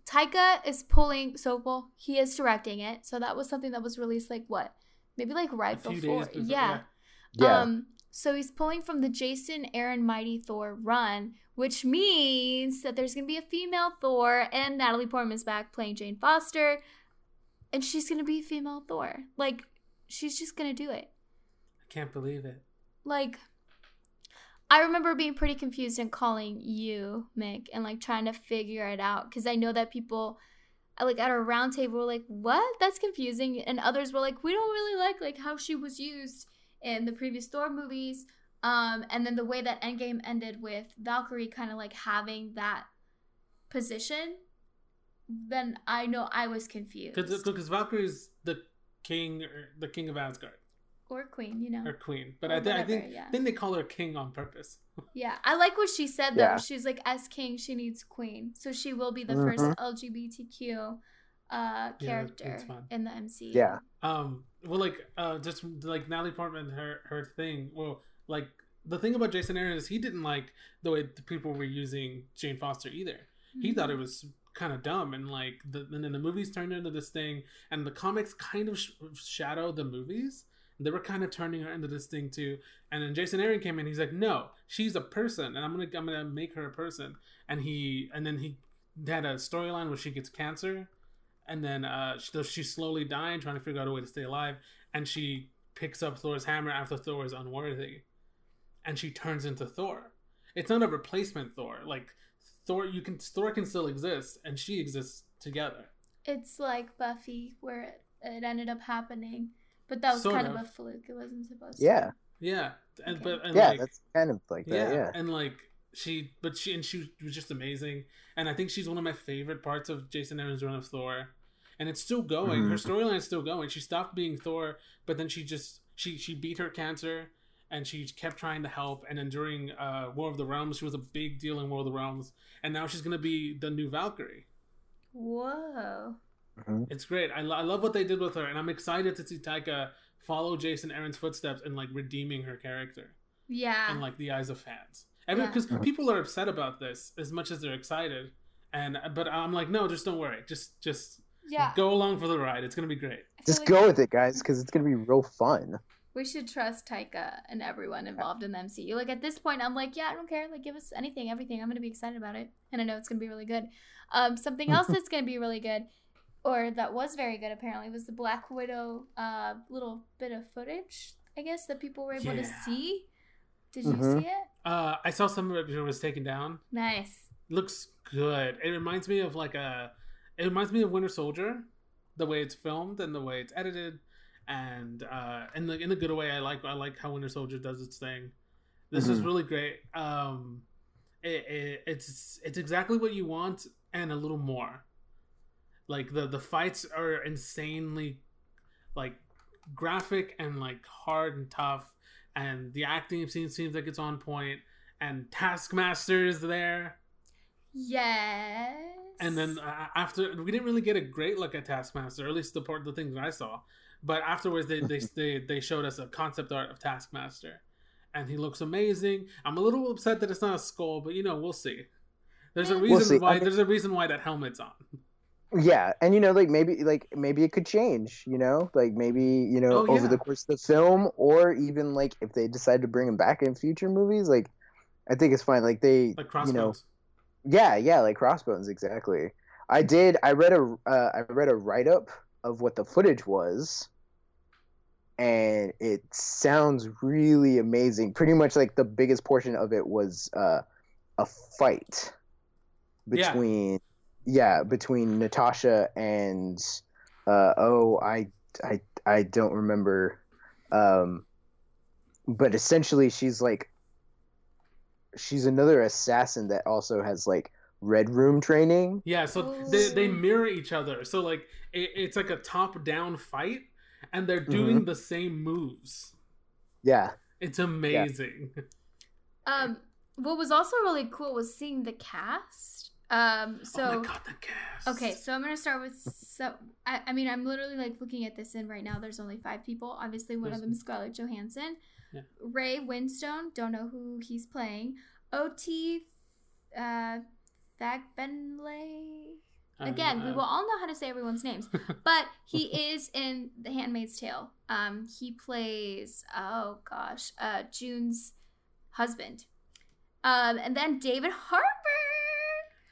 Taika is pulling, so well, he is directing it. So that was something that was released like what? Maybe like right before. before, yeah. yeah Um, so he's pulling from the Jason Aaron Mighty Thor run, which means that there's gonna be a female Thor, and Natalie Portman's back playing Jane Foster, and she's gonna be female Thor. Like, she's just gonna do it. Can't believe it. Like, I remember being pretty confused and calling you, Mick, and like trying to figure it out because I know that people. uh, Like at a round table, were like, "What? That's confusing," and others were like, "We don't really like like how she was used in the previous Thor movies. Um, and then the way that Endgame ended with Valkyrie kind of like having that position, then I know I was confused. Because because Valkyrie's the king, or the king of Asgard, or Queen, you know. or queen. But Or I, thi- I think yeah. I think they call her king on purpose. Yeah, I like what she said though. Yeah. She's like, as king, she needs queen, so she will be the Mhm. first LGBTQ uh, character that's fun. in the MCU. Yeah. Um, well, like, uh, just like Natalie Portman, her her thing. Well, like the thing about Jason Aaron is he didn't like the way the people were using Jane Foster either. He thought it was kind of dumb, and like, the, and then the movies turned into this thing, and the comics kind of sh- shadow the movies. They were kind of turning her into this thing too, and then Jason Aaron came in. He's like, "No, she's a person, and I'm gonna I'm gonna make her a person." And he and then he had a storyline where she gets cancer, and then uh, she, she's slowly dying, trying to figure out a way to stay alive, and she picks up Thor's hammer after Thor is unworthy, and she turns into Thor. It's not a replacement Thor. Like Thor, you can Thor can still exist, and she exists together. It's like Buffy, where it, it ended up happening, but that was Sort kind of. of. a fluke. It wasn't supposed to. Yeah, Yeah, and Okay. but and yeah, like, that's kind of like yeah, that. Yeah, and like she, but she and she was just amazing, and I think she's one of my favorite parts of Jason Aaron's run of Thor, and it's still going. Her Mhm. storyline is still going. She stopped being Thor, but then she just she she beat her cancer, and she kept trying to help. And then during uh, War of the Realms, she was a big deal in War of the Realms, and now she's gonna be the new Valkyrie. Whoa. Mhm. It's great. I, lo- I love what they did with her, and I'm excited to see Taika follow Jason Aaron's footsteps and like redeeming her character Yeah. And like the eyes of fans. Every Yeah. because Mhm. people are upset about this as much as they're excited, and but I'm like, no, just don't worry. Just just yeah. go along for the ride. It's gonna be great. Just like go with it, guys, because it's gonna be real fun. We should trust Taika and everyone involved in the MCU. Like at this point, I'm like, yeah, I don't care. Like, give us anything, everything. I'm gonna be excited about it, and I know it's gonna be really good. Um, something else that's gonna be really good, or that was very good apparently, was the Black Widow uh little bit of footage. I guess that people were able to see. Did you Mhm. see it? Uh, I saw some of it it was taken down. Nice. Looks good. It reminds me of like a. It reminds me of Winter Soldier, the way it's filmed and the way it's edited, and uh, in the in a good way. I like I like how Winter Soldier does its thing. This is Mhm. really great. Um, it, it, it's it's exactly what you want and a little more. Like the the fights are insanely, like, graphic and like hard and tough, and the acting seems seems like it's on point. And Taskmaster is there, Yes. and then uh, after we didn't really get a great look at Taskmaster, at least the part the things that I saw. But afterwards, they they they, they showed us a concept art of Taskmaster, and he looks amazing. I'm a little upset that it's not a skull, but you know we'll see. There's a We'll reason why I mean- there's a reason why that helmet's on. Yeah, and you know, like maybe, like maybe it could change. You know, like maybe you know Oh, over yeah. the course of the film, or even like if they decide to bring him back in future movies. Like, I think it's fine. Like they, Like you know, yeah, yeah, like Crossbones, exactly. I did. I read a, uh, I read a write up of what the footage was, and it sounds really amazing. Pretty much like the biggest portion of it was uh, a fight between, yeah, between Natasha and, uh, oh, I, I, I don't remember, um, but essentially she's like, she's another assassin that also has like red room training. Yeah, so they, they mirror each other. So like it, it's like a top down fight, and they're Mm-hmm. doing the same moves. Yeah. It's amazing. Um, what was also really cool was seeing the cast. Um, so oh god, the cast. Okay, so I'm gonna start with so I, I mean I'm literally like looking at this and right now there's only five people. Obviously one of them is Scarlett Johansson. Yeah. Ray Winstone, don't know who he's playing. O.T. Uh. Uh, Again, we uh, will all know how to say everyone's names. But he is in The Handmaid's Tale. Um he plays oh gosh, uh June's husband. Um and then David Harbour.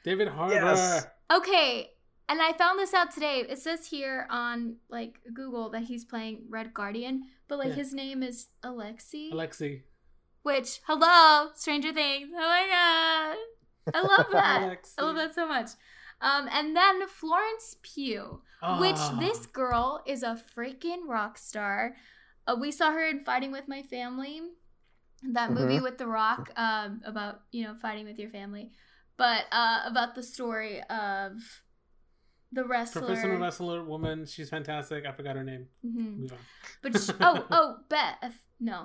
David Harbour. Yes. Okay, and I found this out today. It says here on like Google that he's playing Red Guardian, but like Yeah. his name is Alexi. Alexi. which hello, Stranger Things. Oh my god, I love that. I love that so much. Um, and then Florence Pugh, which Ah. this girl is a freaking rock star. Uh, we saw her in Fighting with My Family, that movie with The Rock um, about you know fighting with your family, but uh, about the story of the wrestler. professional wrestler woman. She's fantastic. I forgot her name. Mhm. Move on. But sh- oh oh Beth no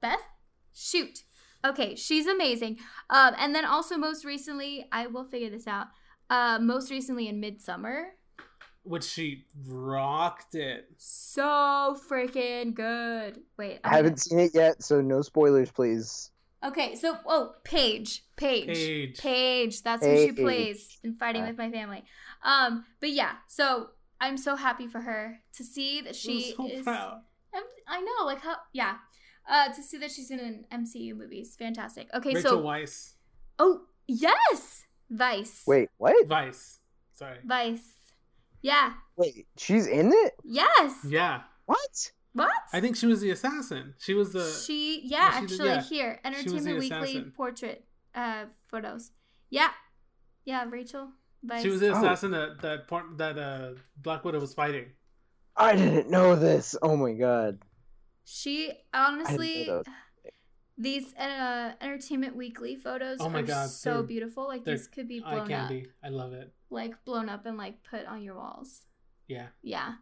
Beth shoot okay she's amazing um and then also most recently I will figure this out uh most recently in Midsommar Which she rocked it. so freaking good wait I haven't seen it yet, so no spoilers, please. Gonna- okay so oh Paige Paige Paige. Paige that's who she plays in Fighting Yeah. with My Family um but yeah so I'm so happy for her to see that I'm she so is proud. I'm, I know, like how, yeah. Uh, to see that she's in an MCU movie is fantastic. Okay, Rachel so Weisz. oh yes, Vice. Wait, what? Vice. Sorry. Vice. Yeah. Wait, she's in it? Yes. Yeah. What? What? I think she was the assassin. She was the. she yeah, well, she did- actually yeah. here She was the Entertainment Weekly assassin. portrait uh photos. Yeah, yeah, Rachel. Vice. She was the Oh. assassin that that por- that uh, Black Widow was fighting. I didn't know this. Oh my god. She honestly, these uh, Entertainment Weekly photos Oh my are God, so beautiful. Like they're these could be Eye blown up. I love it. like blown up and like put on your walls. Yeah. Yeah.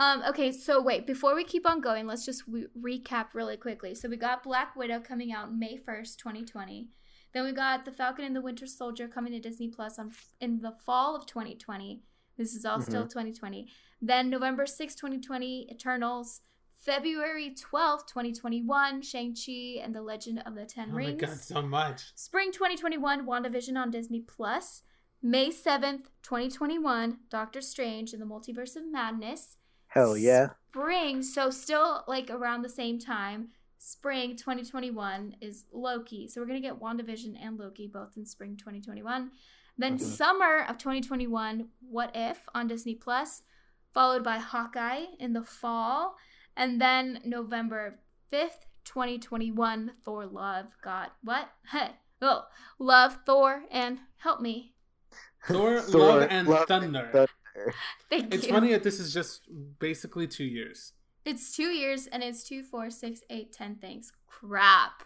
Um, okay, so wait, before we keep on going, let's just re- recap really quickly. So we got Black Widow coming out May 1st, 2020. Then we got The Falcon and the Winter Soldier coming to Disney Plus on in the fall of 2020. This is all still 2020. Then November 6th, 2020, Eternals. February 12th, 2021, Shang-Chi and the Legend of the Ten Oh my Rings. god, so much. Spring 2021, WandaVision on Disney Plus. May 7th, 2021, Doctor Strange and the Multiverse of Madness. Hell yeah. Spring, so still like around the same time, spring 2021 is Loki. So we're going to get WandaVision and Loki both in spring 2021. Then Mhm. summer of 2021, What If on Disney Plus, followed by Hawkeye in the fall. And then November 5th, 2021, Thor Love got what? Hey, oh, Love, Thor, and help me. Thor, Thor, Love, and Love, Thunder. Thunder. Thank It's you. funny that this is just basically two years. It's two years and it's two, four, six, eight, ten things. Crap.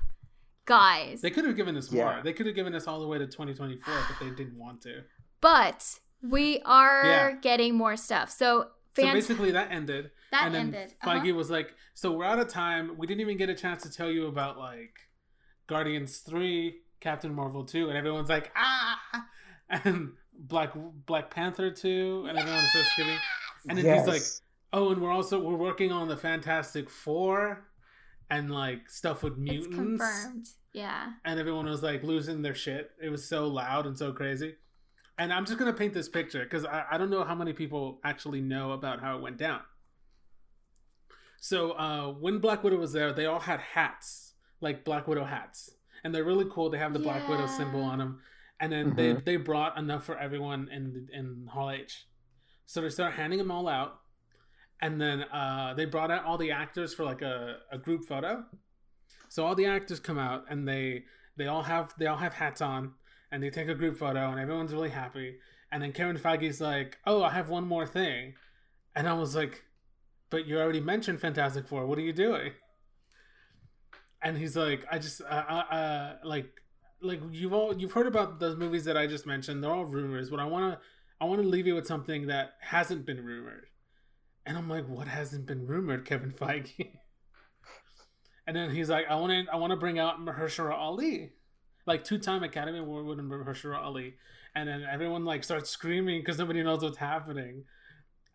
Guys. They could have given us more. They could have given us all the way to 2024, but they didn't want to. But we are Yeah. getting more stuff. So, So basically, that ended. that and then ended. Uh-huh. Feige was like, "So we're out of time. We didn't even get a chance to tell you about like Guardians three, Captain Marvel two, and everyone's like, ah, and Black Black Panther two, and everyone's just giving. And then he's like, oh, and we're also we're working on the Fantastic Four, and like stuff with It's mutants. confirmed. Yeah. and everyone was like losing their shit. It was so loud and so crazy. And I'm just gonna paint this picture because I, I don't know how many people actually know about how it went down. So uh, when Black Widow was there, they all had hats, like Black Widow hats, and they're really cool. They have the Black Widow symbol on them, and then they they brought enough for everyone in in Hall H. So they start handing them all out, and then uh, they brought out all the actors for like a, a group photo. So all the actors come out and they they all have they all have hats on and they take a group photo and everyone's really happy. And then Kevin Feige's like, "Oh, I have one more thing," and I was like, "But you already mentioned Fantastic Four. What are you doing?" And he's like, "I just uh, uh, uh like like you've all you've heard about those movies that I just mentioned. They're all rumors, but I want to I want to leave you with something that hasn't been rumored." And I'm like, "What hasn't been rumored, Kevin Feige?" And then he's like, I want to, I want to bring out Mahershala Ali, like two-time Academy Award winner Mahershala Ali, and then everyone like starts screaming because nobody knows what's happening.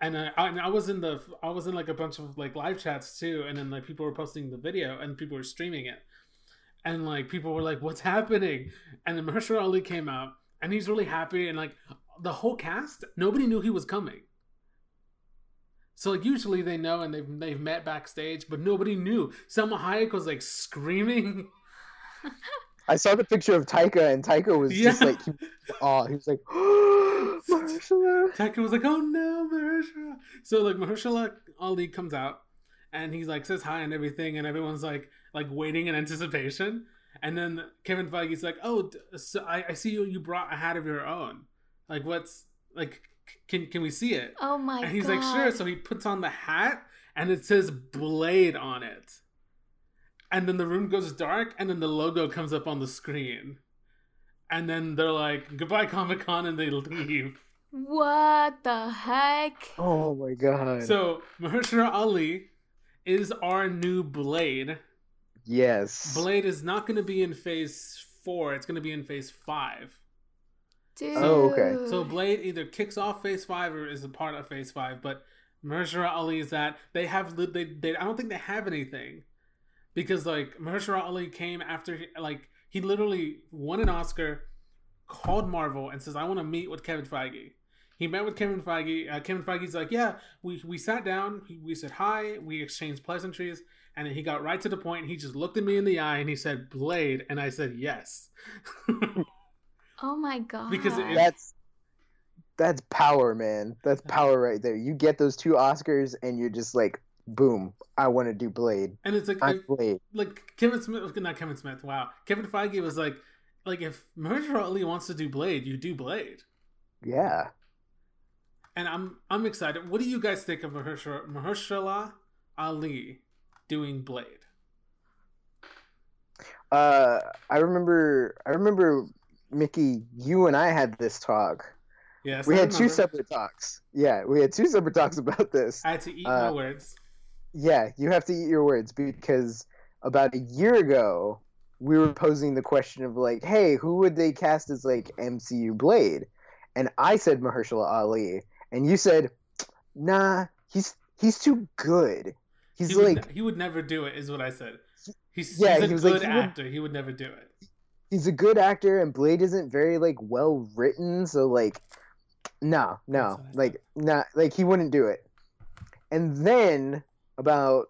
And I, and I was in the, I was in like a bunch of like live chats too, and then like people were posting the video and people were streaming it, and like people were like, "What's happening?" And then Mahershala Ali came out, and he's really happy, and like the whole cast, nobody knew he was coming. So like usually they know and they've they've met backstage, but nobody knew. Salma Hayek was like screaming. I saw the picture of Taika, and Taika was just like, oh, he was like, Mahershala. Taika was like, "Oh no, Mahershala!" So like Mahershala Ali comes out, and he's like says hi and everything, and everyone's like like waiting in anticipation. And then Kevin Feige's like, "Oh, so I, I see you. You brought a hat of your own. Like, what's like? Can can we see it?" Oh my god. and he's god. like, "Sure." So he puts on the hat, and it says Blade on it. And then the room goes dark, and then the logo comes up on the screen. And then they're like, "Goodbye, Comic Con," and they leave. What the heck? Oh my god. So Mahershala Ali is our new Blade. yes. Blade is not going to be in Phase Four; it's going to be in Phase Five. Dude. Oh, okay. So Blade either kicks off Phase Five or is a part of Phase Five. But Mahershala Ali is that they have they, they I don't think they have anything because like Mahershala Ali came after he, like he literally won an Oscar, called Marvel and says I want to meet with Kevin Feige. He met with Kevin Feige. Uh, Kevin Feige's like, yeah, we we sat down, we, we said hi, we exchanged pleasantries, and then he got right to the point. He just looked at me in the eye and he said Blade, and I said yes. oh my god. Because it- That's that's power, man. That's power right there. You get those two Oscars, and you're just like boom, I want to do Blade. And it's like I'm like, Blade. like Kevin Smith, not Kevin Smith. Wow, Kevin Feige was like, like if Mahershala Ali wants to do Blade, you do Blade. Yeah. And I'm I'm excited. What do you guys think of Mahershala, Mahershala Ali doing Blade? Uh, I remember. I remember, Mickey. You and I had this talk. Yes, we I had two separate talks. Yeah, we had two separate talks about this. I had to eat uh, my words. Yeah, you have to eat your words because about a year ago we were posing the question of like, hey, who would they cast as like MCU Blade? And I said Mahershala Ali, and you said, nah, he's he's too good. He's He would, like ne- he would never do it, is what I said. He's, Yeah, he's a he was good like, he would- actor. He would never do it. he's a good actor, and Blade isn't very like well written, so like, no, no, like not like he wouldn't do it. And then about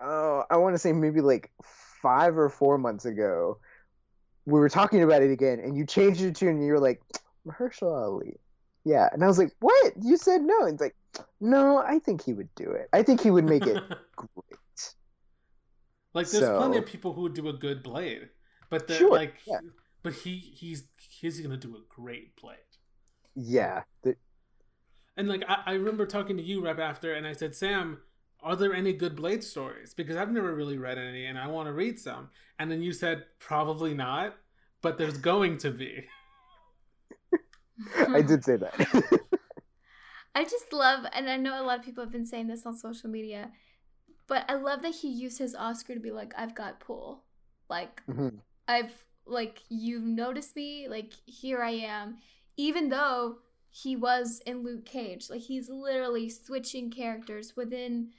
oh, I want to say maybe like five or four months ago, we were talking about it again, and you changed your tune, and you were like, Mahershala Ali. Yeah, and I was like, "What? You said no?" And it's like, "No, I think he would do it. I think he would make it great." like there's plenty So- of people who would do a good Blade, but they're Sure, like, yeah. but he he's he's gonna do a great Blade. Yeah, the, And like I, I remember talking to you right after, and I said, Sam, are there any good Blade stories? Because I've never really read any, and I want to read some. And then you said probably not, but there's going to be. I did say that. I just love, and I know a lot of people have been saying this on social media, but I love that he used his Oscar to be like, I've got pull. Like, Mhm. I've, like, you've noticed me, like, here I am. Even though he was in Luke Cage, like, he's literally switching characters within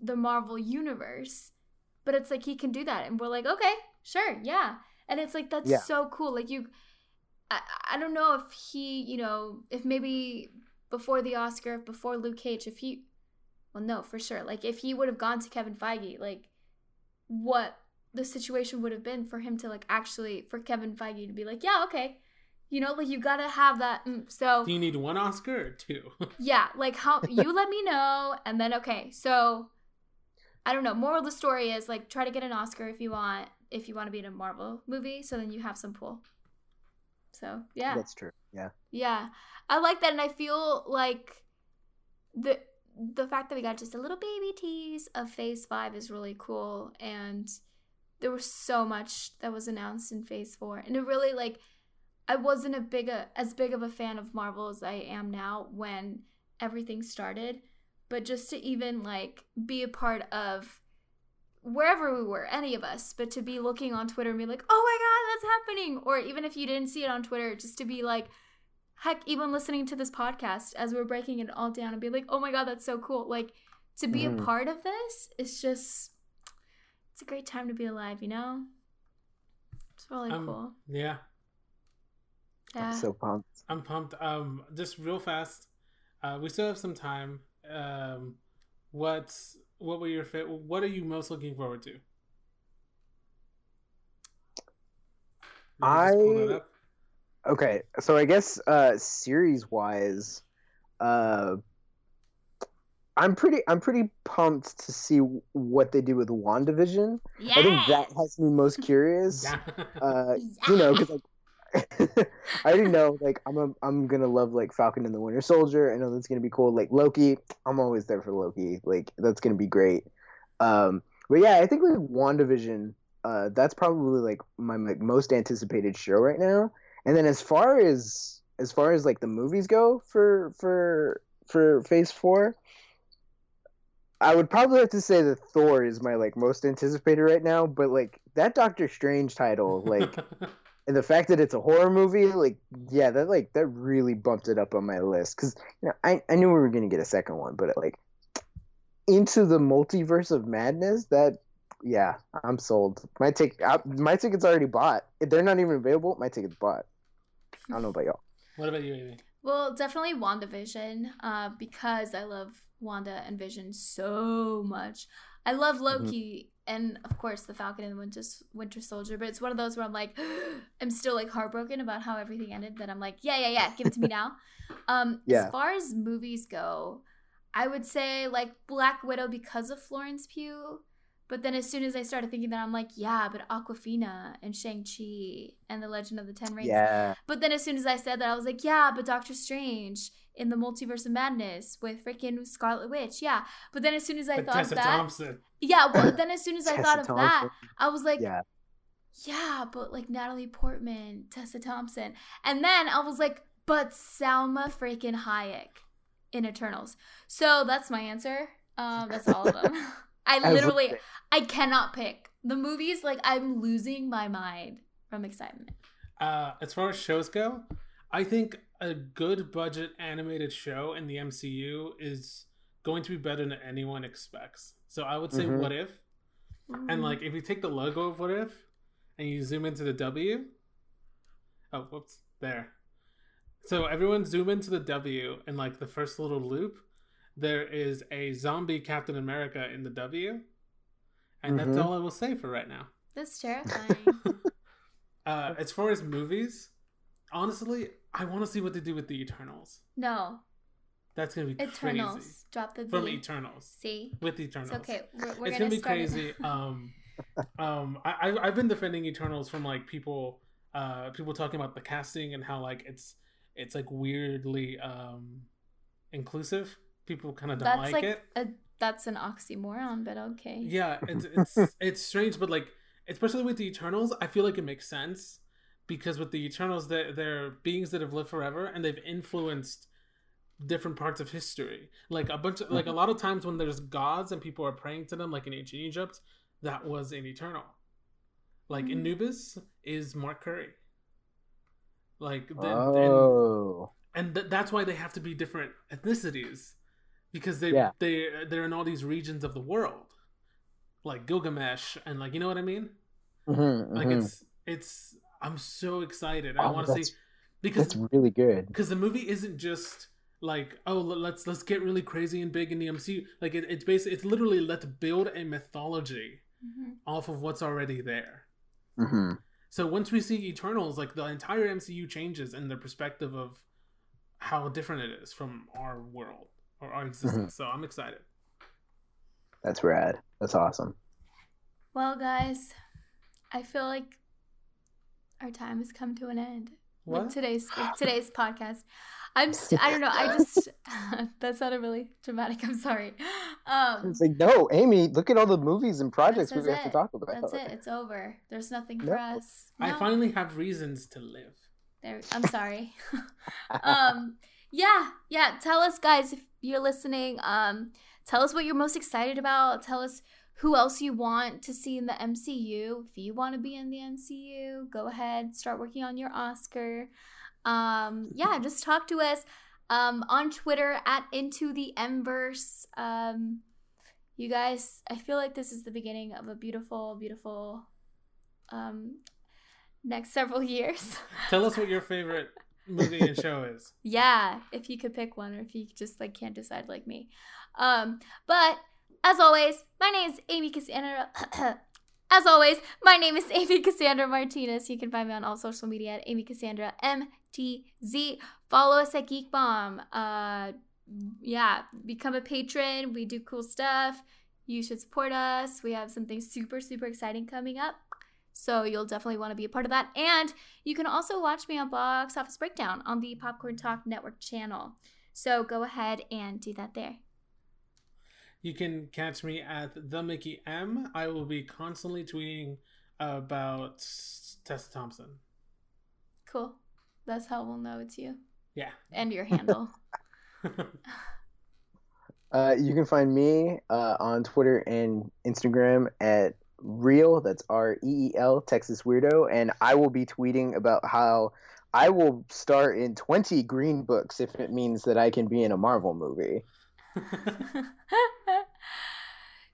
the Marvel universe. But it's like he can do that. And we're like, okay, sure, yeah. And it's like, that's Yeah. so cool. Like, you, I, I don't know if he, you know, if maybe before the Oscar, before Luke Cage, if he, well, no, for sure. Like, if he would have gone to Kevin Feige, like, what the situation would have been for him to, like, actually, for Kevin Feige to be like, yeah, okay. You know, like, you gotta have that. mm, So, Do you need one Oscar or two? yeah, like, how, you let me know, and then, okay, so, I don't know. Moral of the story is, like, try to get an Oscar if you want, if you want to be in a Marvel movie, so then you have some pull. So, yeah. That's true. Yeah. Yeah, I like that, and I feel like the the fact that we got just a little baby tease of Phase Five is really cool, and there was so much that was announced in Phase Four, and it really like I wasn't a big a, as big of a fan of Marvel as I am now when everything started, but just to even like be a part of wherever we were, any of us, but to be looking on Twitter and be like, oh my god, that's happening. Or even if you didn't see it on Twitter, just to be like, heck, even listening to this podcast as we're breaking it all down and be like, oh my god, that's so cool. Like to be Mhm. a part of this, it's just it's a great time to be alive, you know? It's really Um, cool. yeah, Yeah. I'm so pumped. I'm pumped. Um, just real fast. Uh, we still have some time. Um, what's what were your fa- What are you most looking forward to? Let me just pull that I- Okay, so I guess uh series wise, uh I'm pretty I'm pretty pumped to see what they do with WandaVision. yeah. I think that has me most curious. Yeah. Uh you know, cuz like I already know like I'm a, I'm to love like Falcon and the Winter Soldier. I know that's to be cool. Like Loki, I'm always there for Loki. Like that's to be great. Um but yeah, I think like WandaVision uh that's probably like my like, most anticipated show right now. And then as far as as far as like the movies go for for for Phase 4, I would probably have to say that Thor is my like most anticipated right now, but like that Doctor Strange title, like and the fact that it's a horror movie, like yeah, that like that really bumped it up on my list cuz you know, I I knew we were going to get a second one, but like into the multiverse of madness, that yeah, I'm sold. My tick I, my ticket's already bought. If they're not even available, my ticket's bought. I don't know about y'all. what about you, Amy? Well, definitely WandaVision, uh, because I love Wanda and Vision so much. I love Loki and of course the Falcon and the Winter Winter Soldier, but it's one of those where I'm like, I'm still like heartbroken about how everything ended. That I'm like, yeah, yeah, yeah, give it to me now. Um, Yeah. As far as movies go, I would say like Black Widow because of Florence Pugh. But then as soon as I started thinking that, I'm like, yeah, but Awkwafina and Shang-Chi and The Legend of the Ten Rings. Yeah. But then as soon as I said that, I was like, yeah, but Doctor Strange in the Multiverse of Madness with freaking Scarlet Witch. Yeah. But then as soon as I But thought Tessa of that. Thompson. Yeah, well, then as soon as I thought of that, I was like, Yeah. yeah, but like Natalie Portman, Tessa Thompson. And then I was like, but Salma freaking Hayek in Eternals. So that's my answer. Um, that's all of them. I I literally, I cannot pick. The movies, like, I'm losing my mind from excitement. Uh, as far as shows go, I think a good budget animated show in the MCU is going to be better than anyone expects. So I would say Mhm. What If, and like if you take the logo of What If and you zoom into the W, oh whoops, there. So everyone zoom into the W and like the first little loop, there is a zombie Captain America in the W, and that's Mhm. all I will say for right now. That's terrifying. Uh, as far as movies, honestly, I want to see what they do with the Eternals. no, That's gonna be Eternals. crazy. Drop the V. From Eternals See? with Eternals. It's okay. We're, we're it's gonna, gonna, be start crazy. um, um, I, I- I've been defending Eternals from like people, uh, people talking about the casting and how like it's it's like weirdly um inclusive. People kind of don't That's like, like it. a that's an oxymoron, but okay. Yeah, it's it's it's strange, but like especially with the Eternals, I feel like it makes sense because with the Eternals, they're, they're beings that have lived forever and they've influenced different parts of history. Like a bunch of like a lot of times when there's gods and people are praying to them, like in ancient Egypt, that was an Eternal. Like Mhm. Anubis is Makkari. Like the, and Oh. and th- that's why they have to be different ethnicities because they Yeah. they they're in all these regions of the world like Gilgamesh and like you know what I mean Mhm, like mhm. it's it's I'm so excited I Oh, want to see because it's really good. because the movie isn't just like oh let's let's get really crazy and big in the MCU like it, it's basically it's literally let's build a mythology Mhm. off of what's already there hmm so once we see Eternals, like the entire MCU changes in the perspective of how different it is from our world or our existence. So I'm excited. That's rad. That's awesome. Well, guys, I feel like our time has come to an end with What? today's with today's podcast. I'm st- I don't know. I just that sounded really dramatic. I'm sorry. Um, It's like, no, Amy, look at all the movies and projects we This is have to talk about. that's it. It's over. There's nothing for No. us. I finally have reasons to live. There, I'm sorry. um, yeah, yeah. Tell us, guys, if you're listening. Um, tell us what you're most excited about. Tell us who else you want to see in the MCU. If you want to be in the MCU, go ahead, start working on your Oscar. Um, yeah, just talk to us um, on Twitter at Into the Mverse. Um, you guys, I feel like this is the beginning of a beautiful, beautiful um, next several years. Tell us what your favorite movie and show is. Yeah, if you could pick one or if you just like can't decide like me. Um, but as always, my name is Amy Cassandra. as always, my name is Amy Cassandra Martinez. You can find me on all social media at Amy Cassandra MTZ. Follow us at Geek Bomb. Uh, yeah, become a patron. We do cool stuff. You should support us. We have something super, super exciting coming up. So you'll definitely want to be a part of that. And you can also watch me on Box Office Breakdown on the Popcorn Talk Network channel. So go ahead and do that there. You can catch me at the Mickey M. I will be constantly tweeting about Tessa Thompson. Cool. That's how we'll know it's you Yeah. and your handle. Uh, you can find me uh, on Twitter and Instagram at real. That's R E E L Texas Weirdo, and I will be tweeting about how I will star in twenty Green Books if it means that I can be in a Marvel movie.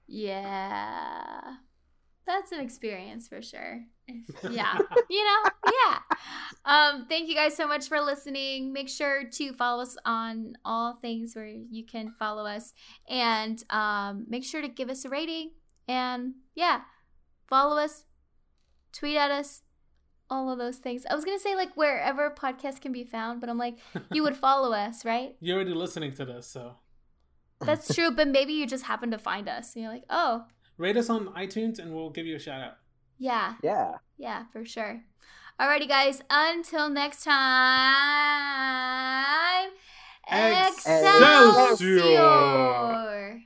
yeah. That's an experience for sure. Yeah. you know, yeah. Um, thank you guys so much for listening. Make sure to follow us on all things where you can follow us and um, make sure to give us a rating and yeah, follow us, tweet at us, all of those things. I was gonna say like wherever podcasts can be found, but I'm like, you would follow us, right? You're already listening to this, so That's true, but maybe you just happen to find us. And you're like, oh, Rate us on iTunes and we'll give you a shout out. yeah, Yeah. yeah, for sure. Alrighty, guys. Until next time. Excelsior! Excelsior!